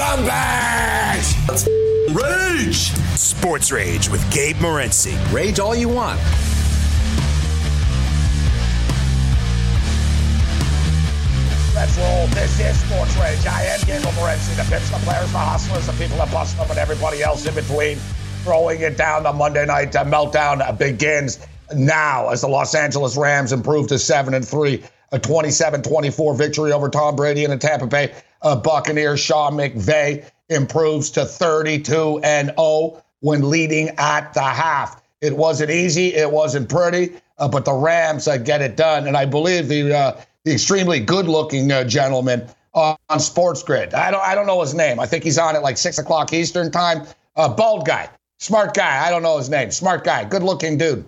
Scumbags! Let's rage! Sports Rage with Gabe Morency. Rage all you want. Let's roll. This is Sports Rage. I am Gabe Morency, the pimps, the players, the hustlers, the people that bust up, and everybody else in between. Throwing it down. The Monday night uh, meltdown begins now as the Los Angeles Rams improve to 7 and 3. A 27 24 victory over Tom Brady and the Tampa Bay uh, Buccaneers. Sean McVay improves to 32 and 0 when leading at the half. It wasn't easy, it wasn't pretty, uh, but the Rams uh, get it done. And I believe the uh, the extremely good-looking uh, gentleman on Sports Grid. I don't I don't know his name. I think he's on at like six o'clock Eastern time. Uh, bald guy, smart guy. I don't know his name. Smart guy, good-looking dude.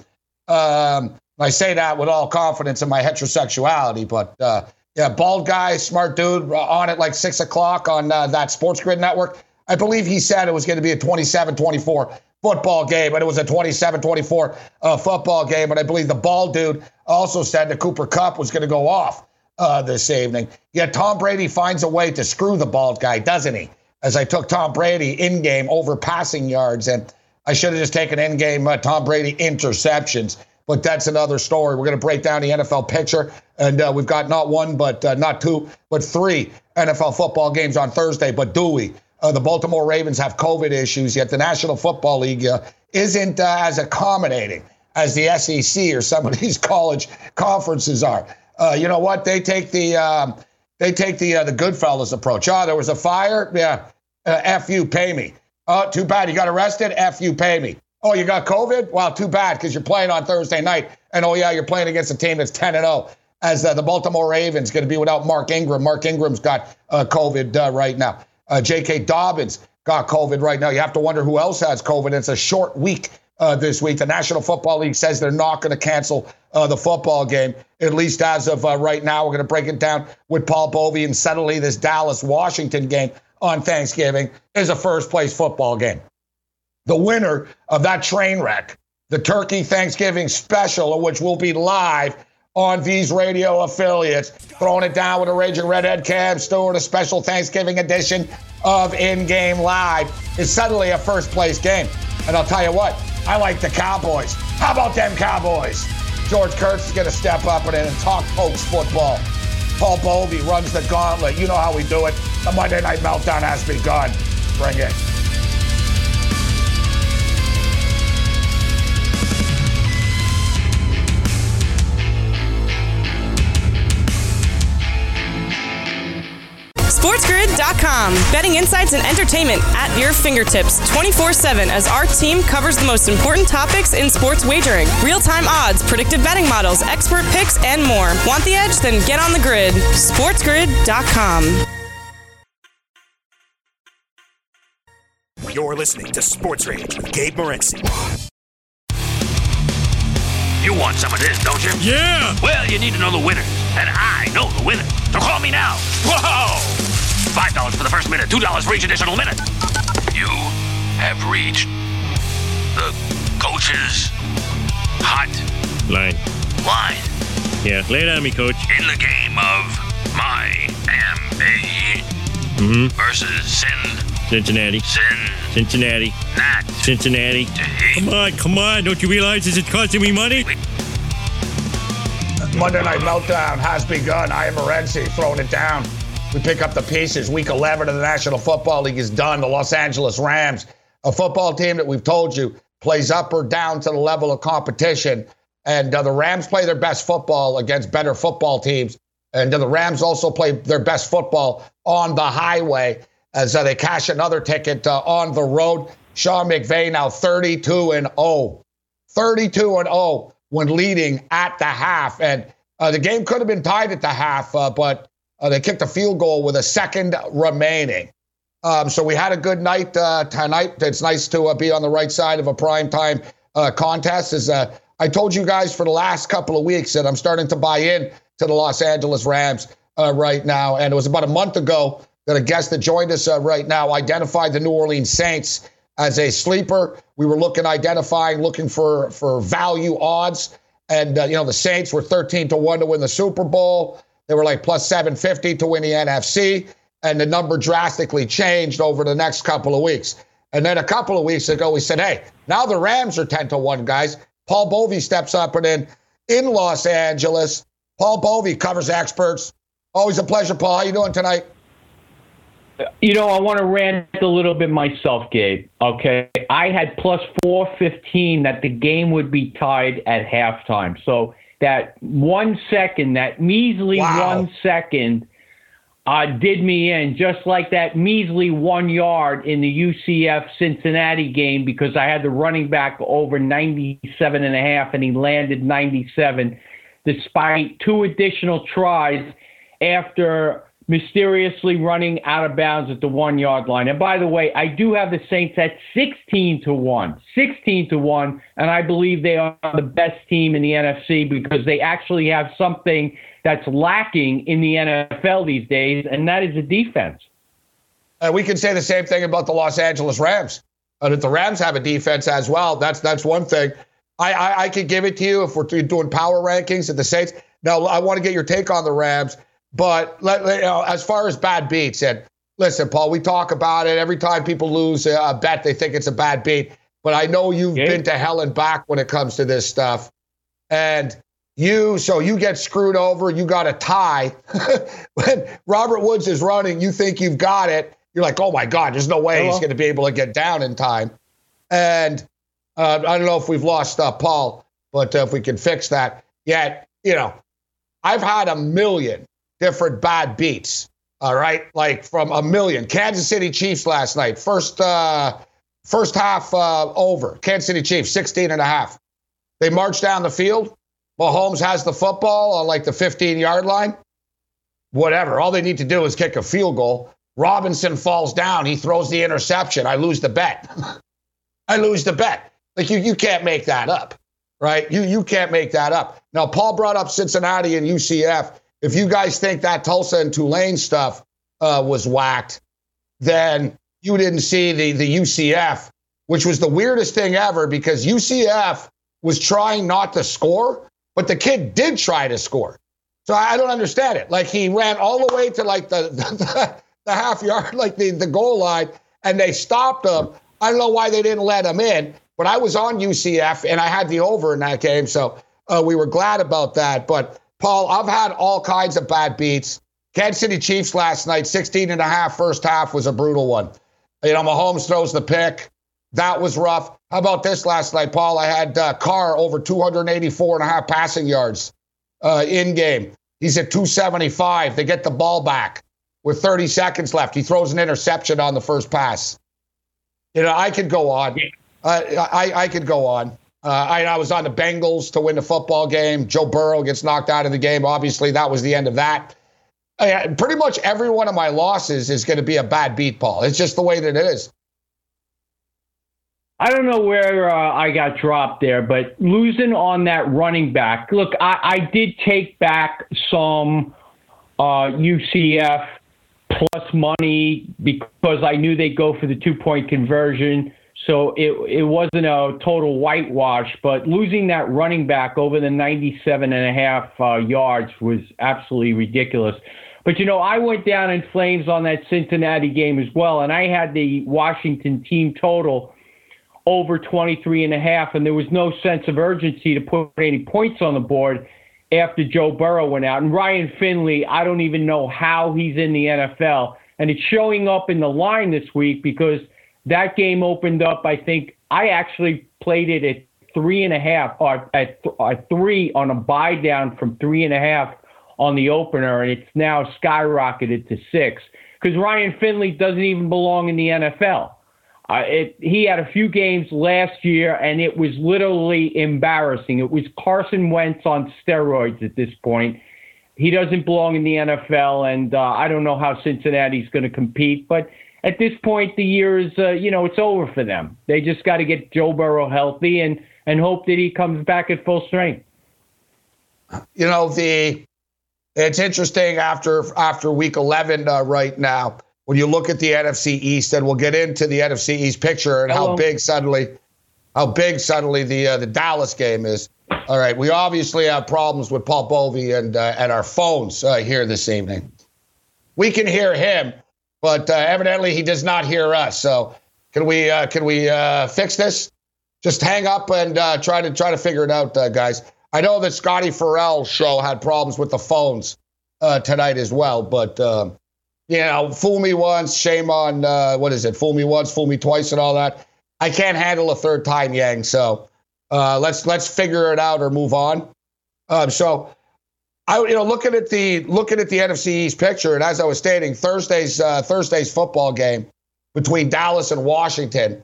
Um, I say that with all confidence in my heterosexuality, but uh, yeah, bald guy, smart dude, on at like six o'clock on uh, that Sports Grid network. I believe he said it was going to be a 27 24 football game, but it was a 27 24 uh, football game. And I believe the bald dude also said the Cooper Kupp was going to go off uh, this evening. Yet Tom Brady finds a way to screw the bald guy, doesn't he? As I took Tom Brady in game over passing yards, and I should have just taken in game uh, Tom Brady interceptions but that's another story. We're going to break down the NFL picture, and uh, we've got not one, but uh, not two, but three NFL football games on Thursday. But do we? Uh, the Baltimore Ravens have COVID issues, yet the National Football League uh, isn't uh, as accommodating as the SEC or some of these college conferences are. Uh, you know what? They take the um, they take the the Goodfellas approach. Oh, there was a fire. Yeah, f you, pay me. Oh, too bad you got arrested. F you, pay me. Oh, you got COVID? Well, too bad because you're playing on Thursday night. And oh, yeah, you're playing against a team that's 10 and 0, as uh, the Baltimore Ravens going to be without Mark Ingram. Mark Ingram's got uh, COVID uh, right now. Uh, J.K. Dobbins got COVID right now. You have to wonder who else has COVID. It's a short week uh, this week. The National Football League says they're not going to cancel uh, the football game, at least as of right now. We're going to break it down with Paul Bovi. And suddenly, this Dallas Washington game on Thanksgiving is a first place football game the winner of that train wreck, the Turkey Thanksgiving special, which will be live on these radio affiliates. Throwing it down with a Raging Redhead Cam Stewart, a special Thanksgiving edition of In Game Live is suddenly a first place game. And I'll tell you what, I like the Cowboys. How about them Cowboys? George Kurtz is going to step up and, and talk Pokes football. Paul Bovi runs the gauntlet. You know how we do it. The Monday Night Meltdown has begun. Bring it. SportsGrid.com. Betting insights and entertainment at your fingertips 24 7 as our team covers the most important topics in sports wagering real time odds, predictive betting models, expert picks, and more. Want the edge? Then get on the grid. SportsGrid.com. You're listening to Sports Rage with Gabe Morency. You want some of this, don't you? Yeah! Well, you need to know the winners, and I know the winner. So call me now. Whoa! $5 for the first minute, $2 for each additional minute. You have reached the coach's hot line. Line. Yeah, lay it on me, coach. In the game of Miami mm-hmm. versus Sin. Cincinnati. Sin. Cincinnati. Nat. Cincinnati. Come on, come on. Don't you realize this is costing me money? Monday Night Meltdown has begun. I am Morency throwing it down. We pick up the pieces. Week 11 of the National Football League is done. The Los Angeles Rams, a football team that we've told you plays up or down to the level of competition. And uh, the Rams play their best football against better football teams. And uh, the Rams also play their best football on the highway as uh, they cash another ticket uh, on the road. Sean McVay now 32 and 0. 32 and 0 when leading at the half. And uh, the game could have been tied at the half, uh, but uh, they kicked a field goal with a second remaining. Um, so we had a good night uh, tonight. It's nice to uh, be on the right side of a prime time uh, contest. As uh, I told you guys for the last couple of weeks that I'm starting to buy in to the Los Angeles Rams uh, right now. And it was about a month ago that a guest that joined us right now identified the New Orleans Saints as a sleeper. We were looking, identifying, looking for for value odds, and you know the Saints were 13 to one to win the Super Bowl. They were like plus 750 to win the NFC. and the number drastically changed over the next couple of weeks. And then a couple of weeks ago, we said, hey, now the Rams are 10 to 1, guys. Paul Bovi steps up and in in Los Angeles. Paul Bovi covers experts. Always a pleasure, Paul. How you doing tonight? You know, I want to rant a little bit myself, Gabe. Okay. I had plus 415 that the game would be tied at halftime. So that one second, that measly wow. one second, uh, did me in, just like that measly one yard in the UCF Cincinnati game because I had the running back over 97 and a half and he landed 97 despite two additional tries after mysteriously running out of bounds at the one yard line. And by the way, I do have the Saints at 16 to 1. 16 to 1. And I believe they are the best team in the NFC because they actually have something that's lacking in the NFL these days, and that is a defense. And we can say the same thing about the Los Angeles Rams. Uh, and if the Rams have a defense as well. That's that's one thing. I, I, I could give it to you if we're doing power rankings at the Saints. Now I want to get your take on the Rams. But let, you know, as far as bad beats, and listen, Paul, we talk about it every time people lose a bet, they think it's a bad beat. But I know you've yeah. been to hell and back when it comes to this stuff. And you, so you get screwed over, you got a tie. when Robert Woods is running, you think you've got it. You're like, oh my God, there's no way Hello? he's going to be able to get down in time. And uh, I don't know if we've lost uh, Paul, but uh, if we can fix that. Yet, you know, I've had a million different bad beats. All right, like from a million. Kansas City Chiefs last night, first uh, first half uh, over. Kansas City Chiefs, 16 and a half. They march down the field. Mahomes has the football on like the 15 yard line. Whatever. All they need to do is kick a field goal. Robinson falls down. He throws the interception. I lose the bet. I lose the bet. Like you, you can't make that up, right? You, you can't make that up. Now, Paul brought up Cincinnati and UCF if you guys think that Tulsa and Tulane stuff uh, was whacked, then you didn't see the, the UCF, which was the weirdest thing ever because UCF was trying not to score, but the kid did try to score. So I don't understand it. Like he ran all the way to like the, the, the half yard, like the, the goal line, and they stopped him. I don't know why they didn't let him in, but I was on UCF and I had the over in that game. So uh, we were glad about that. But Paul, I've had all kinds of bad beats. Kansas City Chiefs last night, 16 and a half first half was a brutal one. You know, Mahomes throws the pick. That was rough. How about this last night, Paul? I had uh, Carr over 284 and a half passing yards uh, in game. He's at 275. They get the ball back with 30 seconds left. He throws an interception on the first pass. You know, I could go on. Uh, I, I could go on. Uh, I, I, was on the Bengals to win the football game. Joe Burrow gets knocked out of the game. Obviously, that was the end of that. Uh, pretty much every one of my losses is going to be a bad beat, Paul. It's just the way that it is. I don't know where uh, I got dropped there, but losing on that running back. Look, I, I did take back some UCF uh, plus money because I knew they'd go for the two point conversion. So it it wasn't a total whitewash, but losing that running back over the 97 and a half uh, yards was absolutely ridiculous. But you know, I went down in flames on that Cincinnati game as well, and I had the Washington team total over 23 and a half, and there was no sense of urgency to put any points on the board after Joe Burrow went out. And Ryan Finley, I don't even know how he's in the NFL, and it's showing up in the line this week because – that game opened up. I think I actually played it at three and a half, or at, th- three on a buy down from three and a half on the opener, and it's now skyrocketed to six because Ryan Finley doesn't even belong in the NFL. Uh, it, he had a few games last year, and it was literally embarrassing. It was Carson Wentz on steroids at this point. He doesn't belong in the NFL, and uh, I don't know how Cincinnati's going to compete, but at this point, the year is, uh, you know, it's over for them. They just got to get Joe Burrow healthy and and hope that he comes back at full strength. You know, the it's interesting after after week 11 uh, right now when you look at the NFC East, and we'll get into the NFC East picture and Hello. how big suddenly how big suddenly the uh, the Dallas game is. All right, we obviously have problems with Paul Bovi and uh, and our phones uh, here this evening. We can hear him but uh, evidently he does not hear us. So can we uh, can we uh, fix this? Just hang up and uh, try to try to figure it out, uh, guys. I know that Scotty Farrell's show had problems with the phones uh, tonight as well, but um, you know, fool me once, shame on what is it? Fool me once, fool me twice, and all that. I can't handle a third time, Yang. So let's let's figure it out or move on. Um, so I, you know, looking at the looking at the NFC East picture, and as I was stating, Thursday's uh, Thursday's football game between Dallas and Washington,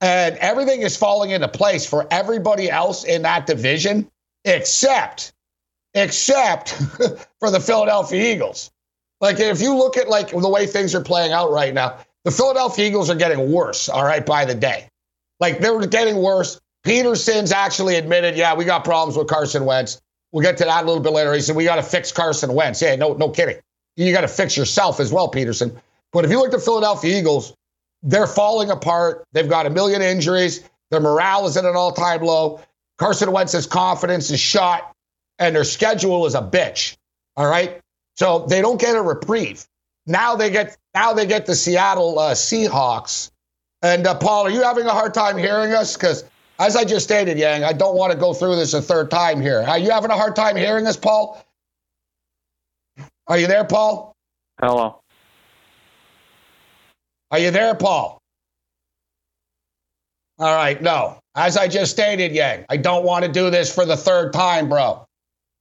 and everything is falling into place for everybody else in that division, except except for the Philadelphia Eagles. Like if you look at like the way things are playing out right now, the Philadelphia Eagles are getting worse. All right, by the day, like they're getting worse. Pederson's actually admitted, yeah, we got problems with Carson Wentz. We'll get to that a little bit later. He said, we got to fix Carson Wentz. Yeah, no, no kidding. You got to fix yourself as well, Pederson. But if you look at the Philadelphia Eagles, they're falling apart. They've got a million injuries. Their morale is at an all time low. Carson Wentz's confidence is shot, and their schedule is a bitch. All right. So they don't get a reprieve. Now they get now they get the Seattle uh, Seahawks. And uh, Paul, are you having a hard time hearing us? Because as I just stated, Yang, I don't want to go through this a third time here. Are you having a hard time hearing us, Paul? Are you there, Paul? Hello. Are you there, Paul? All right, no. As I just stated, Yang, I don't want to do this for the third time, bro.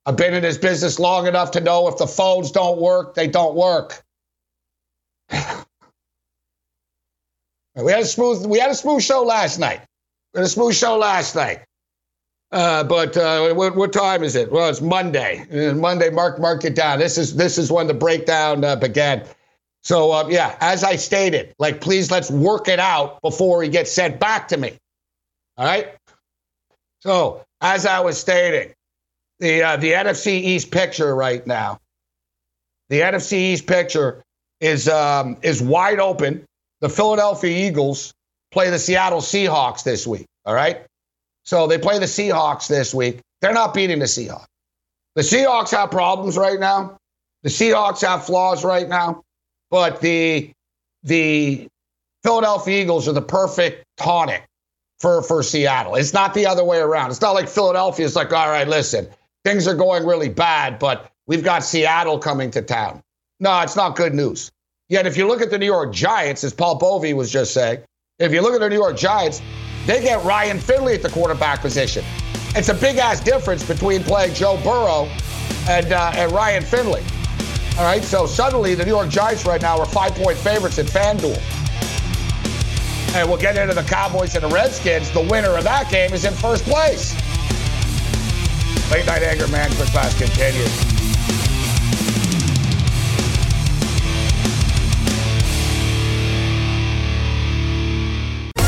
I've been in this business long enough to know if the phones don't work, they don't work. we had a smooth we had a smooth show last night a smooth show last night. Uh, but uh, what, what, time is it? Well, it's Monday. Monday, mark mark it down. This is this is when the breakdown uh, began. So uh, yeah, as I stated, like please let's work it out before he gets sent back to me. All right. So as I was stating, the uh, the NFC East picture right now, the NFC East picture is um, is wide open. The Philadelphia Eagles play the Seattle Seahawks this week. All right. So they play the Seahawks this week. They're not beating the Seahawks. The Seahawks have problems right now. The Seahawks have flaws right now. But the the Philadelphia Eagles are the perfect tonic for, for Seattle. It's not the other way around. It's not like Philadelphia is like, all right, listen, things are going really bad, but we've got Seattle coming to town. No, it's not good news. Yet if you look at the New York Giants, as Paul Bovi was just saying, if you look at the New York Giants, they get Ryan Finley at the quarterback position. It's a big ass difference between playing Joe Burrow and, uh, and Ryan Finley. All right, so suddenly the New York Giants right now are five point favorites at FanDuel. And we'll get into the Cowboys and the Redskins. The winner of that game is in first place. Late night anger management class continues.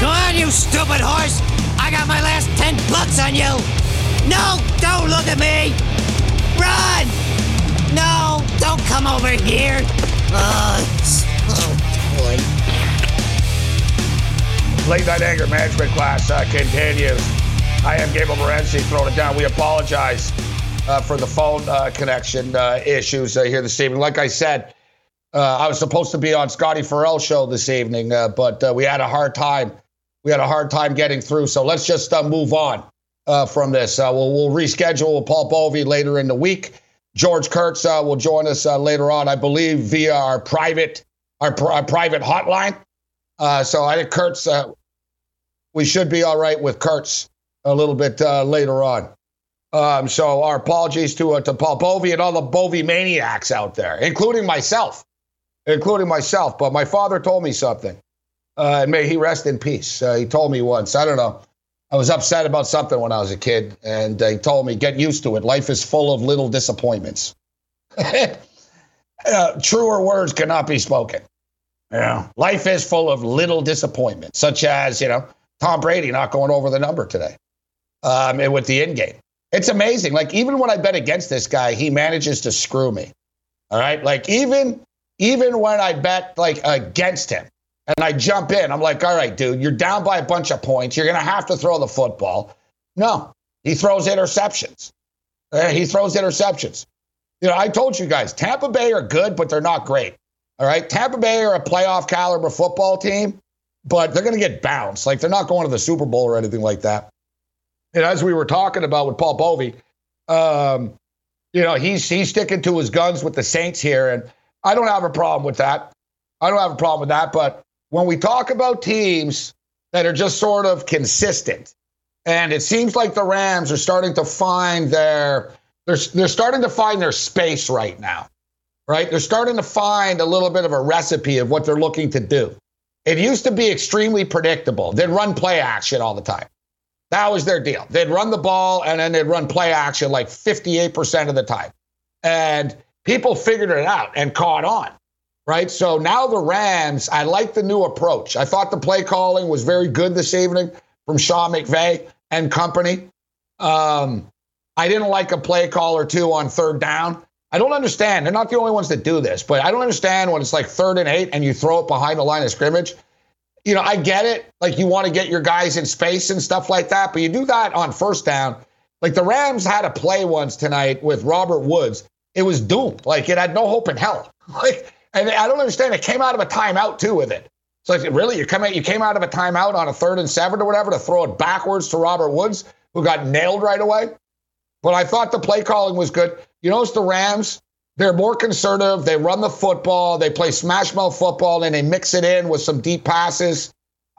Go on, you stupid horse! I got my last ten bucks on you! No, don't look at me! Run! No, don't come over here! Uh, oh, boy. Late night anger management class uh, continues. I am Gabriel Morency throwing it down. We apologize uh, for the phone uh, connection uh, issues uh, here this evening. Like I said, uh, I was supposed to be on Scotty Farrell's show this evening, but we had a hard time we had a hard time getting through. So let's just uh, move on uh, from this. Uh, we'll, we'll reschedule with Paul Bovi later in the week. George Kurtz uh, will join us uh, later on, I believe, via our private our, pr- our private hotline. Uh, so I think Kurtz, we should be all right with Kurtz a little bit later on. Um, so our apologies to to Paul Bovi and all the Bovi maniacs out there, including myself, including myself. But my father told me something uh, and may he rest in peace. Uh, he told me once, I don't know, I was upset about something when I was a kid, and uh, he told me, get used to it. Life is full of little disappointments. uh, truer words cannot be spoken. Yeah. Life is full of little disappointments, such as, you know, Tom Brady not going over the number today um, with the in game. It's amazing. Like, even when I bet against this guy, he manages to screw me. All right. Like, even even when I bet like against him and I jump in, I'm like, all right, dude, you're down by a bunch of points. You're going to have to throw the football. No, he throws interceptions. Uh, he throws interceptions. You know, I told you guys, Tampa Bay are good, but they're not great. All right. Tampa Bay are a playoff caliber football team, but they're going to get bounced. Like they're not going to the Super Bowl or anything like that. And as we were talking about with Paul Bovi, um, you know, he's he's sticking to his guns with the Saints here, and I don't have a problem with that. I don't have a problem with that. But when we talk about teams that are just sort of consistent, and it seems like the Rams are starting to find their they're they're starting to find their space right now right? They're starting to find a little bit of a recipe of what they're looking to do. It used to be extremely predictable. They'd run play action all the time. That was their deal. They'd run the ball and then they'd run play action like 58% of the time. And people figured it out and caught on, right? So now the Rams, I like the new approach. I thought the play calling was very good this evening from Sean McVay and company. Um, I didn't like a play call or two on third down. I don't understand. They're not the only ones that do this, but I don't understand when it's like third and eight and you throw it behind the line of scrimmage. You know, I get it. Like you want to get your guys in space and stuff like that, but you do that on first down. Like the Rams had a play once tonight with Robert Woods. It was doomed. Like it had no hope in hell. Like, and I don't understand. It came out of a timeout too with it. So like, really, you come out, you came out of a timeout on a third and seven or whatever to throw it backwards to Robert Woods, who got nailed right away. But I thought the play calling was good. You notice the Rams, they're more conservative. They run the football. They play smash mouth football and they mix it in with some deep passes.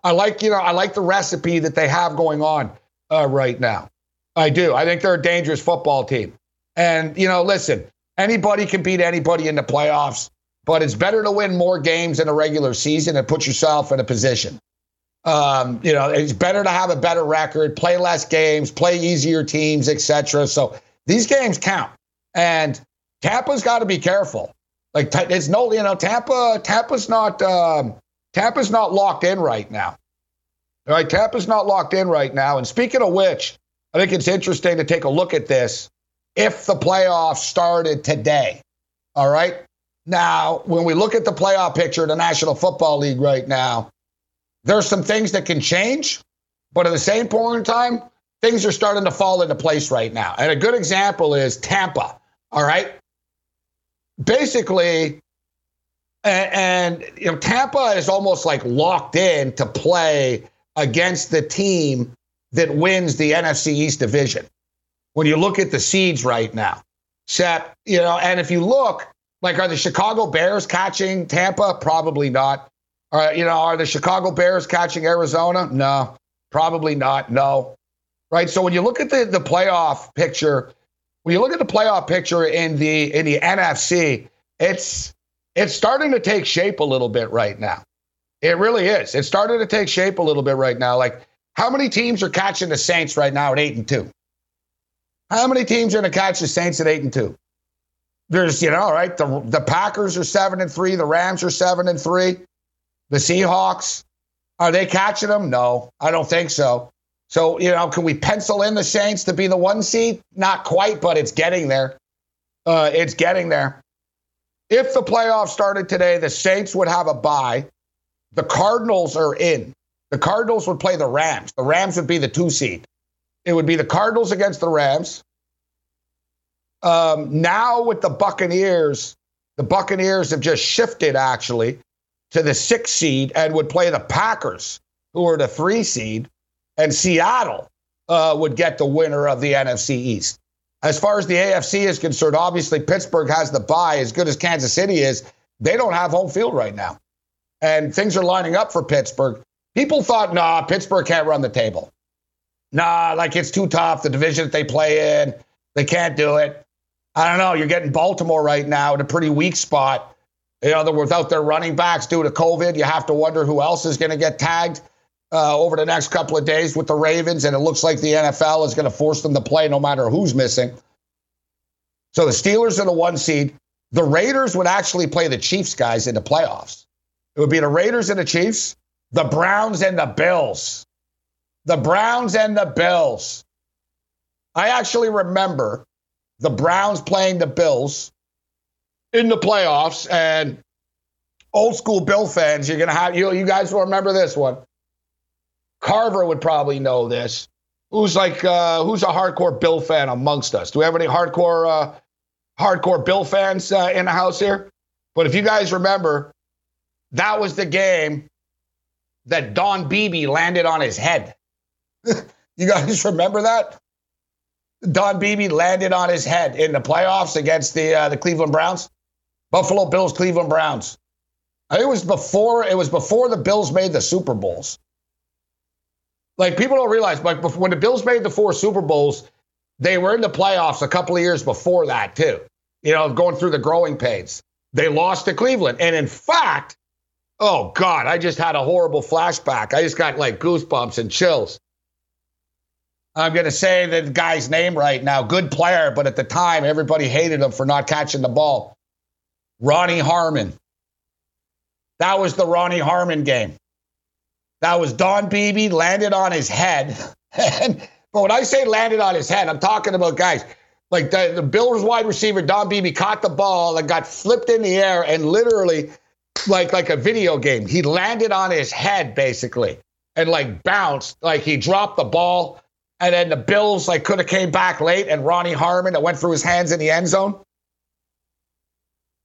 I like, you know, I like the recipe that they have going on uh, right now. I do. I think they're a dangerous football team. And, you know, listen, anybody can beat anybody in the playoffs, but it's better to win more games in a regular season and put yourself in a position. Um, you know, it's better to have a better record, play less games, play easier teams, etc. So these games count. And Tampa's got to be careful. Like it's no, you know, Tampa, Tampa's not, um, Tampa's not locked in right now. All right, Tampa's not locked in right now. And speaking of which, I think it's interesting to take a look at this. If the playoffs started today, all right. Now, when we look at the playoff picture the National Football League right now, there's some things that can change, but at the same point in time, things are starting to fall into place right now. And a good example is Tampa. All right. Basically, and, and, you know, Tampa is almost like locked in to play against the team that wins the NFC East division. When you look at the seeds right now, Sep, you know, and if you look, like, are the Chicago Bears catching Tampa? Probably not. Are, you know, are the Chicago Bears catching Arizona? No, probably not. No. Right. So when you look at the, the playoff picture, when you look at the playoff picture in the in the NFC, it's it's starting to take shape a little bit right now. It really is. It's starting to take shape a little bit right now. Like how many teams are catching the Saints right now at eight and two? How many teams are going to catch the Saints at eight and two? There's, you know, right. The the Packers are seven and three. The Rams are seven and three. The Seahawks are they catching them? No, I don't think so. So, you know, can we pencil in the Saints to be the one seed? Not quite, but it's getting there. Uh, it's getting there. If the playoffs started today, the Saints would have a bye. The Cardinals are in. The Cardinals would play the Rams. The Rams would be the two seed. It would be the Cardinals against the Rams. Um, now with the Buccaneers, the Buccaneers have just shifted actually to the six seed and would play the Packers, who are the three seed and Seattle uh, would get the winner of the NFC East. As far as the AFC is concerned, obviously Pittsburgh has the bye. As good as Kansas City is, they don't have home field right now. And things are lining up for Pittsburgh. People thought, nah, Pittsburgh can't run the table. Nah, like it's too tough. The division that they play in, they can't do it. I don't know. You're getting Baltimore right now in a pretty weak spot. You know, without their running backs due to COVID, you have to wonder who else is going to get tagged uh, over the next couple of days with the Ravens, and it looks like the NFL is going to force them to play no matter who's missing. So the Steelers are the one seed. The Raiders would actually play the Chiefs guys in the playoffs. It would be the Raiders and the Chiefs, the Browns and the Bills. The Browns and the Bills. I actually remember the Browns playing the Bills in the playoffs, and old school Bill fans, you're gonna have you. You guys will remember this one. Carver would probably know this. Who's like uh, who's a hardcore Bill fan amongst us? Do we have any hardcore uh, hardcore Bill fans uh, in the house here? But if you guys remember, that was the game that Don Beebe landed on his head. you guys remember that? Don Beebe landed on his head in the playoffs against the uh, the Cleveland Browns, Buffalo Bills, Cleveland Browns. It was before it was before the Bills made the Super Bowls. Like people don't realize, like when the Bills made the four Super Bowls, they were in the playoffs a couple of years before that too. You know, going through the growing pains. They lost to Cleveland, and in fact, oh God, I just had a horrible flashback. I just got like goosebumps and chills. I'm going to say the guy's name right now. Good player, but at the time, everybody hated him for not catching the ball. Ronnie Harmon. That was the Ronnie Harmon game. That was Don Beebe landed on his head. and, but when I say landed on his head, I'm talking about guys like the, the Bills wide receiver Don Beebe caught the ball and got flipped in the air and literally like like a video game. He landed on his head basically and like bounced like he dropped the ball and then the Bills like could have came back late, and Ronnie Harmon that went through his hands in the end zone.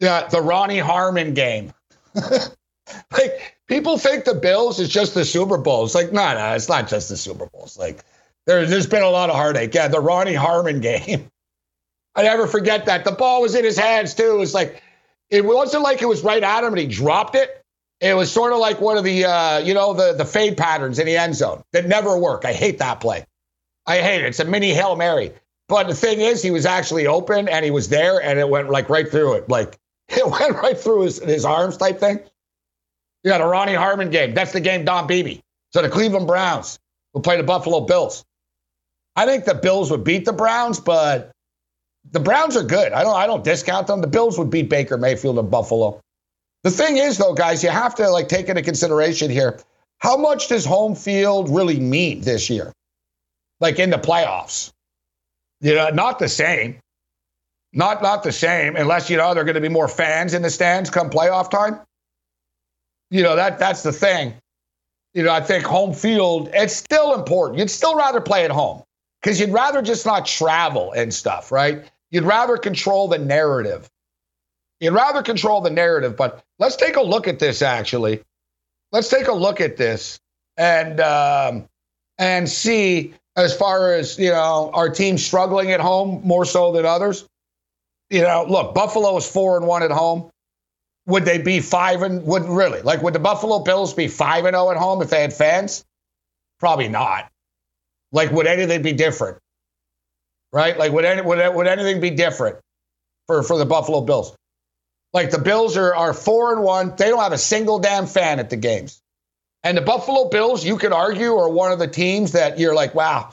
Yeah, the Ronnie Harmon game. like people think the Bills is just the Super Bowl. It's like, no, no, it's not just the Super Bowls. Like there, there's been a lot of heartache. Yeah, the Ronnie Harmon game. I never forget that. The ball was in his hands too. It was like it wasn't like it was right at him and he dropped it. It was sort of like one of the uh, you know, the the fade patterns in the end zone that never work. I hate that play. I hate it. It's a mini Hail Mary. But the thing is, he was actually open and he was there and it went like right through it. Like it went right through his, his arms type thing. Yeah, the Ronnie Harmon game. That's the game Don Beebe. So the Cleveland Browns will play the Buffalo Bills. I think the Bills would beat the Browns, but the Browns are good. I don't I don't discount them. The Bills would beat Baker Mayfield and Buffalo. The thing is though, guys, you have to like take into consideration here. How much does home field really mean this year? Like in the playoffs. You know, not the same. Not not the same, unless you know there are going to be more fans in the stands come playoff time. You know that that's the thing. You know, I think home field it's still important. You'd still rather play at home because you'd rather just not travel and stuff, right? You'd rather control the narrative. You'd rather control the narrative. But let's take a look at this. Actually, let's take a look at this and um, and see as far as you know our team struggling at home more so than others. You know, look, Buffalo is four and one at home. Would they be five and would really like would the Buffalo Bills be five and zero oh at home if they had fans? Probably not. Like, would anything be different? Right? Like, would any, would, would anything be different for for the Buffalo Bills? Like the Bills are are four and one. They don't have a single damn fan at the games. And the Buffalo Bills, you could argue, are one of the teams that you're like, wow,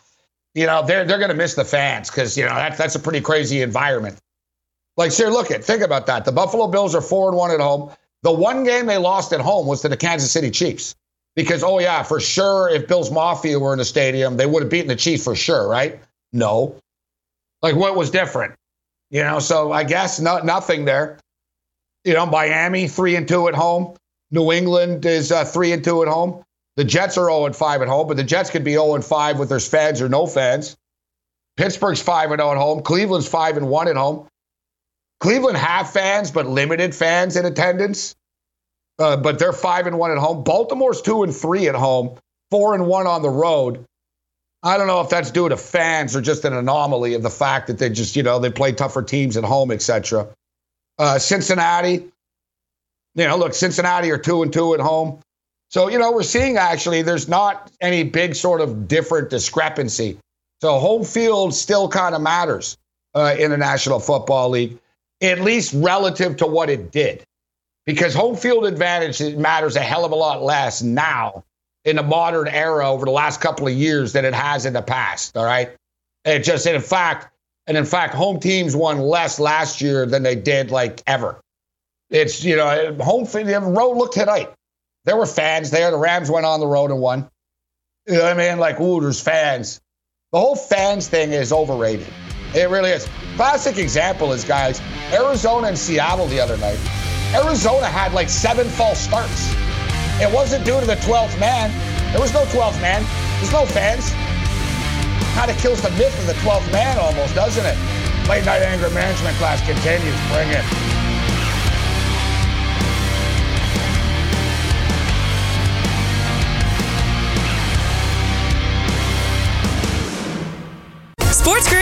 you know, they're they're going to miss the fans because you know that's that's a pretty crazy environment. Like, sir, look at think about that. The Buffalo Bills are four and one at home. The one game they lost at home was to the Kansas City Chiefs. Because, oh yeah, for sure, if Bills Mafia were in the stadium, they would have beaten the Chiefs for sure, right? No. Like, what was different? You know, so I guess no, nothing there. You know, Miami three and two at home. New England is uh, three and two at home. The Jets are 0 and 5 at home, but the Jets could be 0 and 5 with their fans or no fans. Pittsburgh's 5 and 0 at home. Cleveland's 5 and 1 at home. Cleveland have fans, but limited fans in attendance. Uh, but they're 5 and 1 at home. Baltimore's 2 and 3 at home, 4 and 1 on the road. I don't know if that's due to fans or just an anomaly of the fact that they just, you know, they play tougher teams at home, etc. Uh, Cincinnati, you know, look, Cincinnati are two and two at home. So, you know, we're seeing actually there's not any big sort of different discrepancy. So home field still kind of matters uh, in the National Football League, at least relative to what it did. Because home field advantage matters a hell of a lot less now in the modern era over the last couple of years than it has in the past. All right. It just, in fact, and in fact, home teams won less last year than they did like ever. It's, you know, home field, road look tonight. There were fans there. The Rams went on the road and won. You know what I mean? Like, ooh, there's fans. The whole fans thing is overrated. It really is. Classic example is, guys, Arizona and Seattle the other night. Arizona had like seven false starts. It wasn't due to the 12th man. There was no 12th man. There's no fans. Kind of kills the myth of the 12th man almost, doesn't it? Late night anger management class continues. Bring it.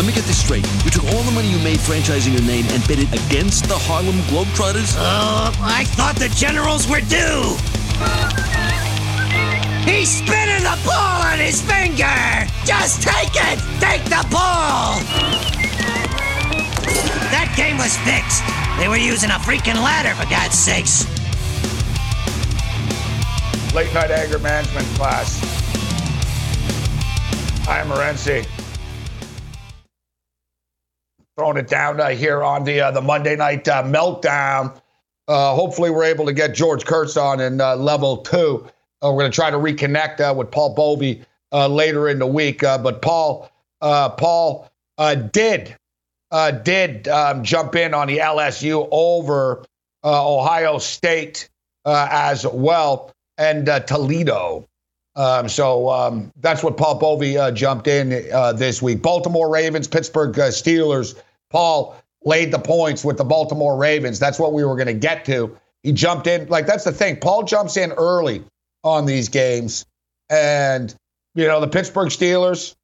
Let me get this straight. You took all the money you made franchising your name and bet it against the Harlem Globetrotters? Oh, I thought the Generals were due. He's spinning the ball on his finger. Just take it. Take the ball. That game was fixed. They were using a freaking ladder, for God's sakes. Late night anger management class. I'm Morency. Throwing it down uh, here on the uh, the Monday night uh, meltdown. Uh, hopefully, we're able to get George Kurtz on in uh, level two. Uh, we're going to try to reconnect with Paul Bovi later in the week. but Paul, Paul did did um, jump in on the LSU over Ohio State as well and Toledo. Um, so um, that's what Paul Bovi uh, jumped in uh, this week. Baltimore Ravens, Pittsburgh uh, Steelers. Paul laid the points with the Baltimore Ravens. That's what we were going to get to. He jumped in. Like, that's the thing. Paul jumps in early on these games. And, you know, the Pittsburgh Steelers,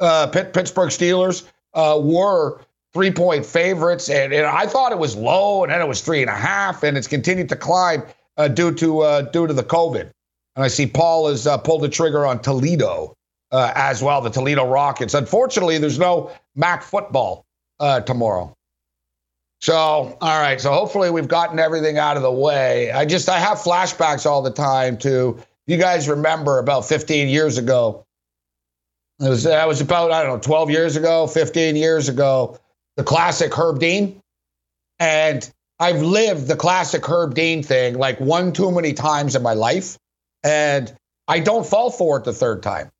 uh, Pitt, Pittsburgh Steelers uh, were three point favorites. And, and, I thought it was low, and then it was three and a half, and it's continued to climb uh, due to uh, due to the COVID. And I see Paul has uh, pulled the trigger on Toledo uh, as well, the Toledo Rockets. Unfortunately, there's no MAC football uh, tomorrow. So, all right. So hopefully we've gotten everything out of the way. I just I have flashbacks all the time to you guys remember about 15 years ago. It was that was about I don't know 12 years ago, 15 years ago. The classic Herb Dean, and I've lived the classic Herb Dean thing like one too many times in my life, and I don't fall for it the third time.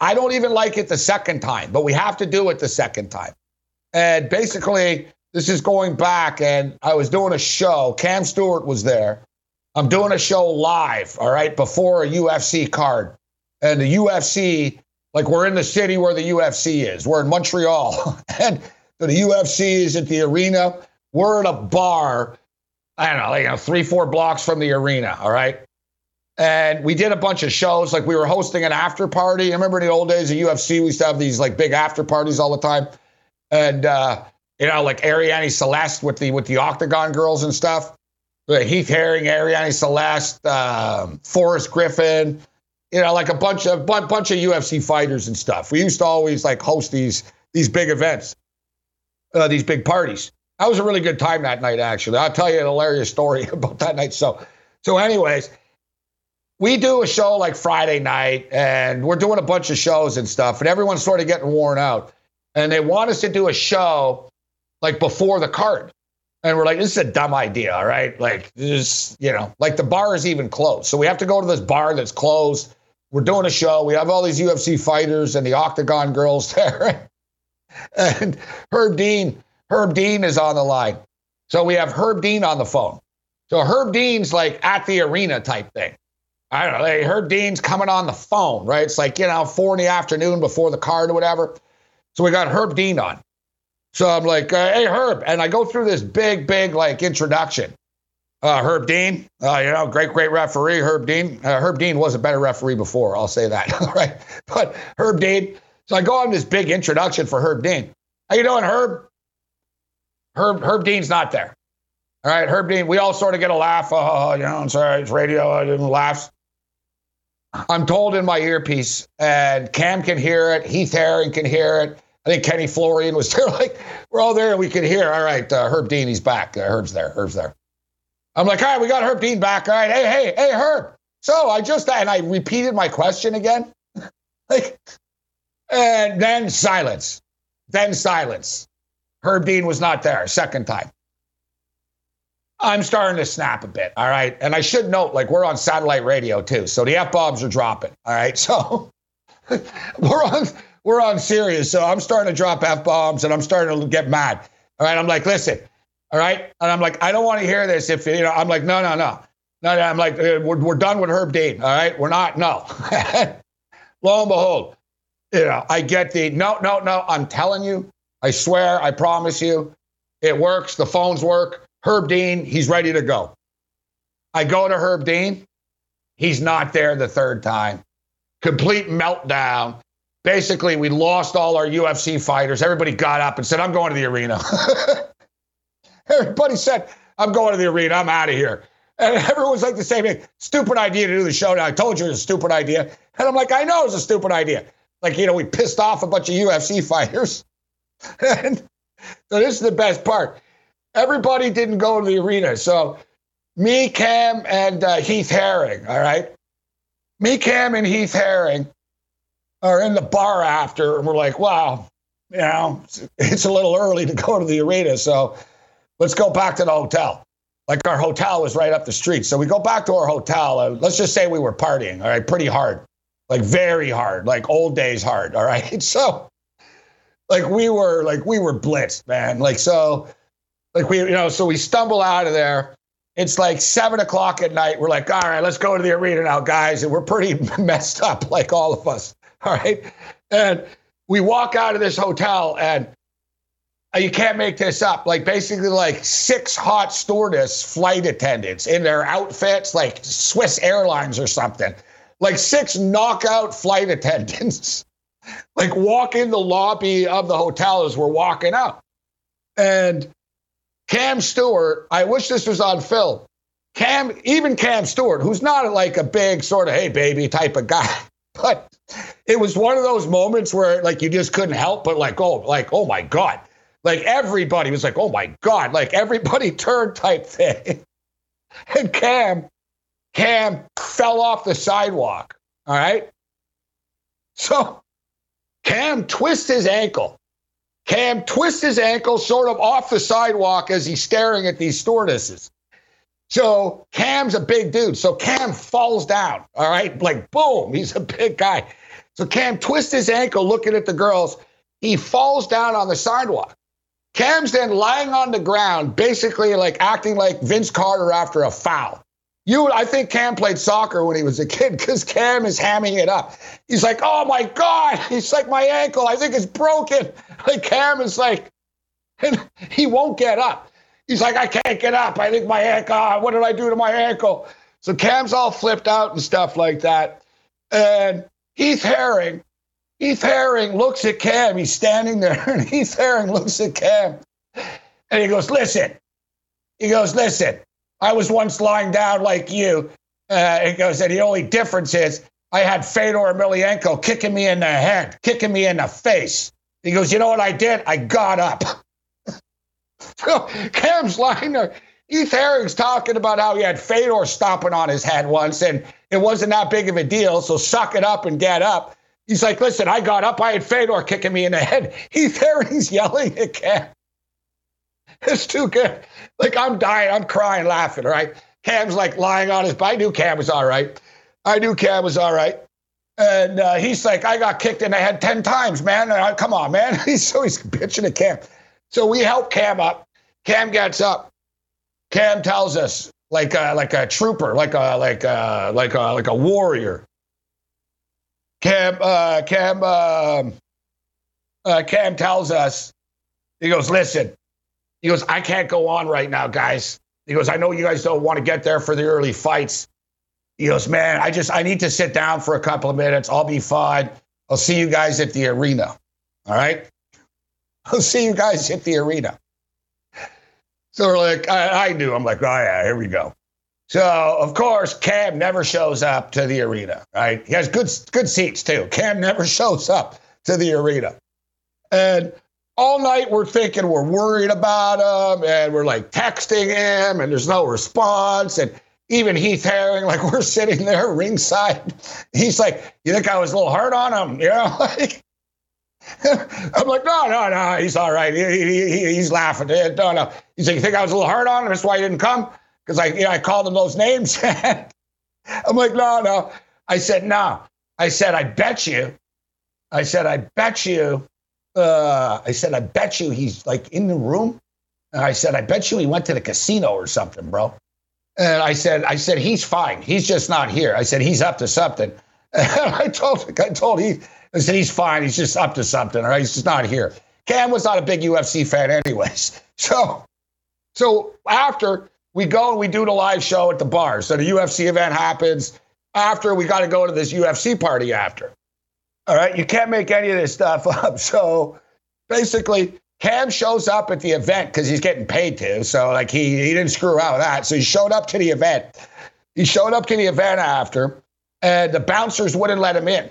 I don't even like it the second time, but we have to do it the second time. And basically, this is going back, and I was doing a show. Cam Stewart was there. I'm doing a show live, all right, before a UFC card. And the UFC, like we're in the city where the UFC is. We're in Montreal. and the UFC is at the arena. We're at a bar, I don't know, like you know, three, four blocks from the arena, all right? And we did a bunch of shows. Like we were hosting an after party. I remember in the old days of UFC, we used to have these like big after parties all the time. And uh, you know, like Arianny Celeste with the with the Octagon girls and stuff. Heath Herring, Arianny Celeste, uh, Forrest Griffin, you know, like a bunch of bunch of UFC fighters and stuff. We used to always like host these these big events, uh, these big parties. That was a really good time that night, actually. I'll tell you an hilarious story about that night. So, so, anyways, we do a show like Friday night and we're doing a bunch of shows and stuff, and everyone's sort of getting worn out. And they want us to do a show like before the card. And we're like, this is a dumb idea, all right? Like, this, you know, like the bar is even closed. So we have to go to this bar that's closed. We're doing a show. We have all these UFC fighters and the Octagon girls there. and Herb Dean, Herb Dean is on the line. So we have Herb Dean on the phone. So Herb Dean's like at the arena type thing. I don't know. They heard Dean's coming on the phone, right? It's like, you know, four in the afternoon before the card or whatever. So we got Herb Dean on. So I'm like, uh, hey, Herb. And I go through this big, big, like, introduction. Uh, Herb Dean, uh, you know, great, great referee, Herb Dean. Uh, Herb Dean was a better referee before, I'll say that, right? But Herb Dean. So I go on this big introduction for Herb Dean. How you doing, Herb? Herb, Herb Dean's not there. All right, Herb Dean, we all sort of get a laugh. Oh, you know, I'm sorry, it's radio, I didn't laugh. I'm told in my earpiece, and Cam can hear it. Heath Herring can hear it. I think Kenny Florian was there. Like we're all there, and we could hear. All right, uh, Herb Dean, he's back. Uh, Herb's there. Herb's there. I'm like, all right, we got Herb Dean back. All right, hey, hey, hey, Herb. So I just and I repeated my question again, like, and then silence. Then silence. Herb Dean was not there. Second time. I'm starting to snap a bit. All right. And I should note, like, we're on satellite radio too. So the F bombs are dropping. All right. So we're on we're on Sirius. So I'm starting to drop F bombs and I'm starting to get mad. All right. I'm like, listen. All right. And I'm like, I don't want to hear this. If you know, I'm like, no, no, no. No, no. I'm like, uh, we're, we're done with Herb Dean. All right. We're not. No. Lo and behold, you know, I get the no, no, no. I'm telling you, I swear, I promise you, it works. The phones work. Herb Dean, he's ready to go. I go to Herb Dean. He's not there the third time. Complete meltdown. Basically, we lost all our UFC fighters. Everybody got up and said, I'm going to the arena. Everybody said, I'm going to the arena. I'm out of here. And everyone's like the same thing. Stupid idea to do the show. Now, I told you it was a stupid idea. And I'm like, I know it's a stupid idea. Like, you know, we pissed off a bunch of UFC fighters. and so this is the best part everybody didn't go to the arena. So me, Cam, and uh, Heath Herring, all right? Me, Cam, and Heath Herring are in the bar after, and we're like, wow, you know, it's a little early to go to the arena. So let's go back to the hotel. Like our hotel was right up the street. So we go back to our hotel. And let's just say we were partying, all right, pretty hard, like very hard, like old days hard, all right? So, like we were, like we were blitzed, man. Like, so like we, you know, so we stumble out of there. It's like seven o'clock at night. We're like, all right, let's go to the arena now, guys. And we're pretty messed up, like all of us. All right. And we walk out of this hotel and uh, you can't make this up. Like basically like six hot stewardess flight attendants in their outfits, like Swiss Airlines or something. Like six knockout flight attendants, like walk in the lobby of the hotel as we're walking out. And Cam Stewart, I wish this was on film. Cam, even Cam Stewart, who's not like a big sort of hey baby type of guy, but it was one of those moments where like you just couldn't help but like oh like oh my god, like everybody was like oh my god, like everybody turned type thing, and Cam, Cam fell off the sidewalk. All right, so Cam twists his ankle Cam twists his ankle sort of off the sidewalk as he's staring at these stewardesses. So Cam's a big dude. So Cam falls down. All right. Like, boom, he's a big guy. So Cam twists his ankle looking at the girls. He falls down on the sidewalk. Cam's then lying on the ground, basically like acting like Vince Carter after a foul. You, I think Cam played soccer when he was a kid because Cam is hamming it up. He's like, oh my God. He's like, my ankle, I think it's broken. Like Cam is like, and he won't get up. He's like, I can't get up. I think my ankle, oh, ah, what did I do to my ankle? So Cam's all flipped out and stuff like that. And Heath Herring, Heath Herring looks at Cam. He's standing there, and Heath Herring looks at Cam. And he goes, Listen. He goes, Listen, I was once lying down like you. Uh, he goes, and the only difference is I had Fedor Emelianenko kicking me in the head, kicking me in the face. He goes, you know what I did? I got up. so Cam's lying there. Heath Herring's talking about how he had Fedor stomping on his head once, and it wasn't that big of a deal. So suck it up and get up. He's like, listen, I got up. I had Fedor kicking me in the head. Heath Herring's yelling at Cam. It's too good. Like I'm dying. I'm crying, laughing. Right? Cam's like lying on his. I knew Cam was all right. I knew Cam was all right. And uh, he's like, I got kicked in the head 10 times, man. I, come on, man. He's so he's bitching at Cam. So we help Cam up. Cam gets up. Cam tells us, like a, like a trooper, like a like a like a like a warrior. Cam uh, Cam uh, uh, Cam tells us, he goes, listen, he goes, I can't go on right now, guys. He goes, I know you guys don't want to get there for the early fights. He goes, man, I just I need to sit down for a couple of minutes. I'll be fine. I'll see you guys at the arena. All right. I'll see you guys at the arena. So we're like, I, I knew. I'm like, oh yeah, here we go. So of course, Cam never shows up to the arena. Right? He has good good seats too. Cam never shows up to the arena, and all night we're thinking we're worried about him, and we're like texting him, and there's no response, and even Heath Herring, like we're sitting there ringside. He's like, "You think I was a little hard on him?" You know. I'm like, no, no, no, he's all right. He, he, he's laughing. No, no. He's like, you think I was a little hard on him? That's why he didn't come? Because I, you know, I called him those names. I'm like, no, no. I said, no. I said, I bet you. I said, I bet you. Uh, I said, I bet you he's like in the room. And I said, I bet you he went to the casino or something, bro. And I said, I said, he's fine. He's just not here. I said, he's up to something. And I told, I told he, I said, he's fine. He's just up to something. All right. He's just not here. Cam was not a big UFC fan, anyways. So, so after we go and we do the live show at the bar. So the UFC event happens. After we got to go to this UFC party after. All right. You can't make any of this stuff up. So basically, Cam shows up at the event because he's getting paid to. So like he he didn't screw out of that. So he showed up to the event. He showed up to the event after, and the bouncers wouldn't let him in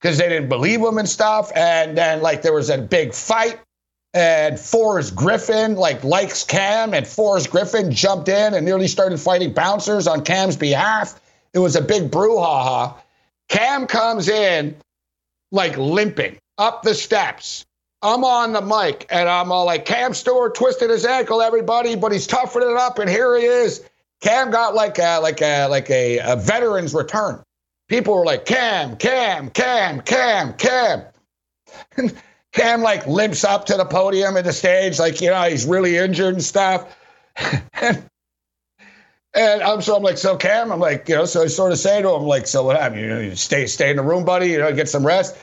because they didn't believe him and stuff. And then like there was a big fight, and Forrest Griffin like likes Cam, and Forrest Griffin jumped in and nearly started fighting bouncers on Cam's behalf. It was a big brouhaha. Cam comes in like limping up the steps. I'm on the mic and I'm all like, Cam Stewart twisted his ankle, everybody, but he's toughening it up, and here he is. Cam got like a, like a, like a, a veteran's return. People were like, Cam, Cam, Cam, Cam, Cam. Cam like limps up to the podium at the stage, like, you know, he's really injured and stuff. and I'm so I'm like, so Cam, I'm like, you know, so I sort of say to him, like, so what happened? You know, you stay stay in the room, buddy, you know, get some rest.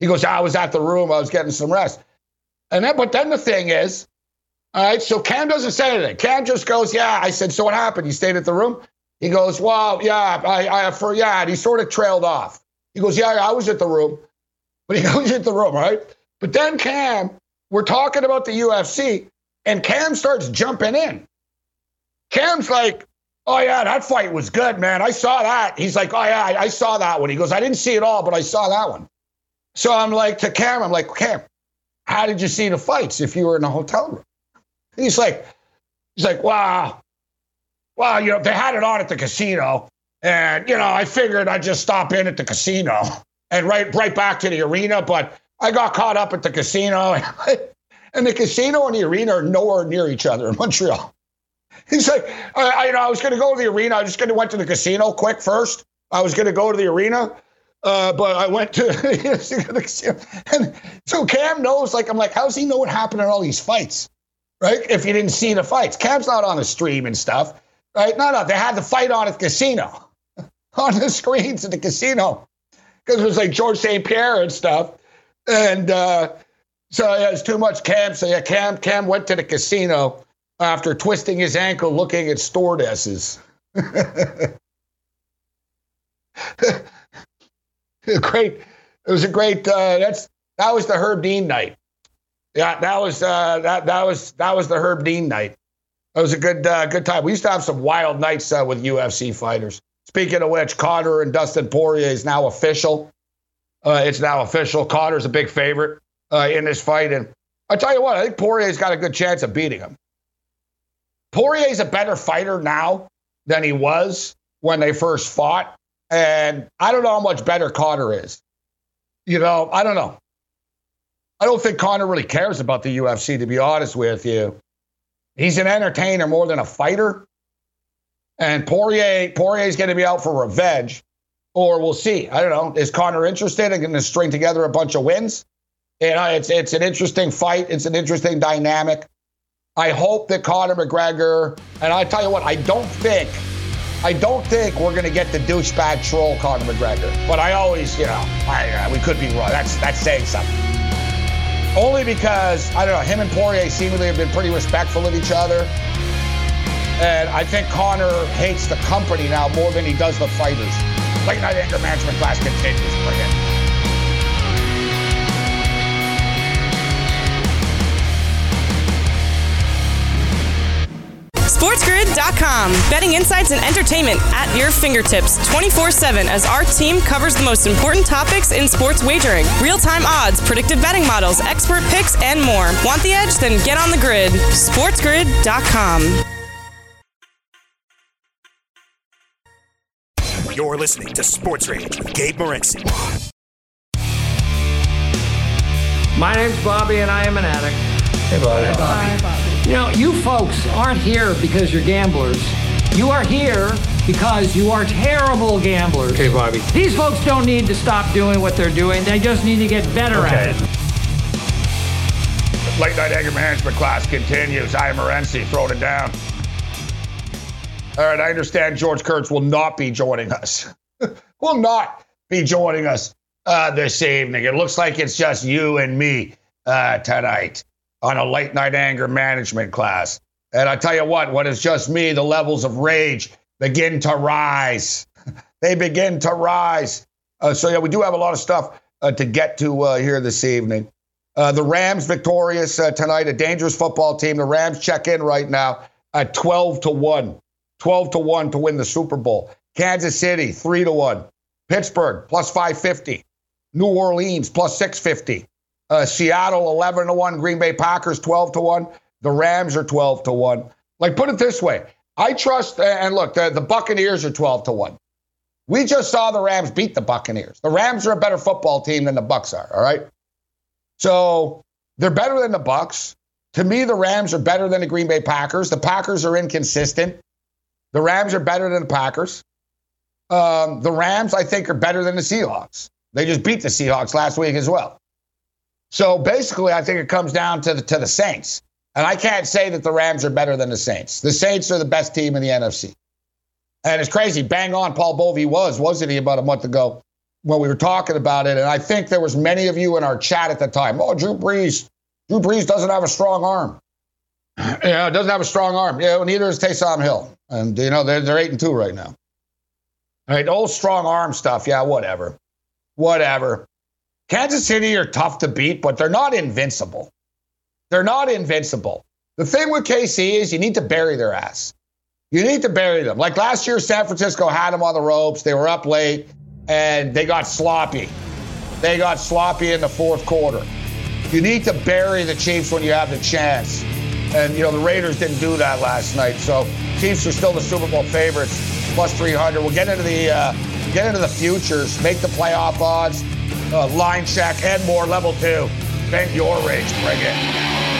He goes, I was at the room, I was getting some rest. And then but then the thing is, all right, so Cam doesn't say anything. Cam just goes, Yeah. I said, So what happened? You stayed at the room? He goes, Well, yeah, I, I for yeah, and he sort of trailed off. He goes, Yeah, I was at the room. But he goes at the room, right? But then Cam, we're talking about the UFC, and Cam starts jumping in. Cam's like, Oh yeah, that fight was good, man. I saw that. He's like, Oh yeah, I, I saw that one. He goes, I didn't see it all, but I saw that one. So I'm like to Cam, I'm like, Cam, how did you see the fights if you were in a hotel room? He's like, he's like, wow, wow, you know, they had it on at the casino. And, you know, I figured I'd just stop in at the casino and right right back to the arena, but I got caught up at the casino. and the casino and the arena are nowhere near each other in Montreal. He's like, I, I you know, I was going to go to the arena. I just going to went to the casino quick first. I was going to go to the arena, uh, but I went to the casino. And so Cam knows, like, I'm like, how does he know what happened in all these fights, right? If you didn't see the fights, Cam's not on the stream and stuff, right? No, no, they had the fight on at the casino, on the screens at the casino, because it was like George St. Pierre and stuff. And uh, so yeah, it's too much Cam. So yeah, Cam Cam went to the casino after twisting his ankle looking at stewardesses. great. It was a great. Uh, that's that was the Herb Dean night. Yeah, that was uh, that that was that was the Herb Dean night. That was a good uh, good time. We used to have some wild nights uh, with UFC fighters. Speaking of which, Conor and Dustin Poirier is now official. Uh, it's now official. Conor's a big favorite uh, in this fight, and I tell you what, I think Poirier's got a good chance of beating him. Poirier's a better fighter now than he was when they first fought. And I don't know how much better Conor is. You know, I don't know. I don't think Conor really cares about the UFC, to be honest with you. He's an entertainer more than a fighter. And Poirier, Poirier's going to be out for revenge, or we'll see. I don't know. Is Conor interested in going to string together a bunch of wins? You uh, know, it's it's an interesting fight. It's an interesting dynamic. I hope that Conor McGregor, and I tell you what, I don't think I don't think we're going to get the douchebag troll Conor McGregor. But I always, you know, I, uh, we could be wrong. That's that's saying something. Only because I don't know. Him and Poirier seemingly have been pretty respectful of each other, and I think Conor hates the company now more than he does the fighters. Late night anger management class continues for SportsGrid.com. Betting insights and entertainment at your fingertips 24 7 as our team covers the most important topics in sports wagering real time odds, predictive betting models, expert picks, and more. Want the edge? Then get on the grid. SportsGrid.com. You're listening to Sports Rage with Gabe Morency. My name's Bobby, and I am an addict. Hey, Bobby. Hey, Bobby. You know, you folks aren't here because you're gamblers. You are here because you are terrible gamblers. Okay, Bobby. These folks don't need to stop doing what they're doing. They just need to get better okay. at it. Late night anger management class continues. I am Morency. Throw it down. All right, I understand George Kurtz will not be joining us. will not be joining us uh, this evening. It looks like it's just you and me uh, tonight on a late night anger management class. And I tell you what, when it's just me, the levels of rage begin to rise. they begin to rise. Uh, so, yeah, we do have a lot of stuff uh, to get to uh, here this evening. Uh, the Rams victorious tonight, a dangerous football team. The Rams check in right now at 12 to 1. 12 to 1 to win the Super Bowl. Kansas City, 3 to 1. Pittsburgh, plus 550. New Orleans, plus 650. Uh, Seattle, 11 to 1. Green Bay Packers, 12 to 1. The Rams are 12 to 1. Like, put it this way I trust, and look, the, the Buccaneers are 12 to 1. We just saw the Rams beat the Buccaneers. The Rams are a better football team than the Bucks are, all right? So they're better than the Bucks. To me, the Rams are better than the Green Bay Packers. The Packers are inconsistent. The Rams are better than the Packers. Um, the Rams, I think, are better than the Seahawks. They just beat the Seahawks last week as well. So basically, I think it comes down to the, to the Saints. And I can't say that the Rams are better than the Saints. The Saints are the best team in the NFC. And it's crazy. Bang on, Paul Bovi was, wasn't he, about a month ago when we were talking about it? And I think there was many of you in our chat at the time. Oh, Drew Brees. Drew Brees doesn't have a strong arm. yeah, doesn't have a strong arm. Yeah, neither does Taysom Hill. And, you know, they're, they're 8 and 2 right now. All right, old strong arm stuff. Yeah, whatever. Whatever. Kansas City are tough to beat, but they're not invincible. They're not invincible. The thing with KC is you need to bury their ass. You need to bury them. Like last year, San Francisco had them on the ropes. They were up late and they got sloppy. They got sloppy in the fourth quarter. You need to bury the Chiefs when you have the chance. And, you know, the Raiders didn't do that last night. So Chiefs are still the Super Bowl favorites, plus 300. We'll get into the uh, get into the futures, make the playoff odds, uh, line Shack, and more. Level two. Vent your rage. Bring it.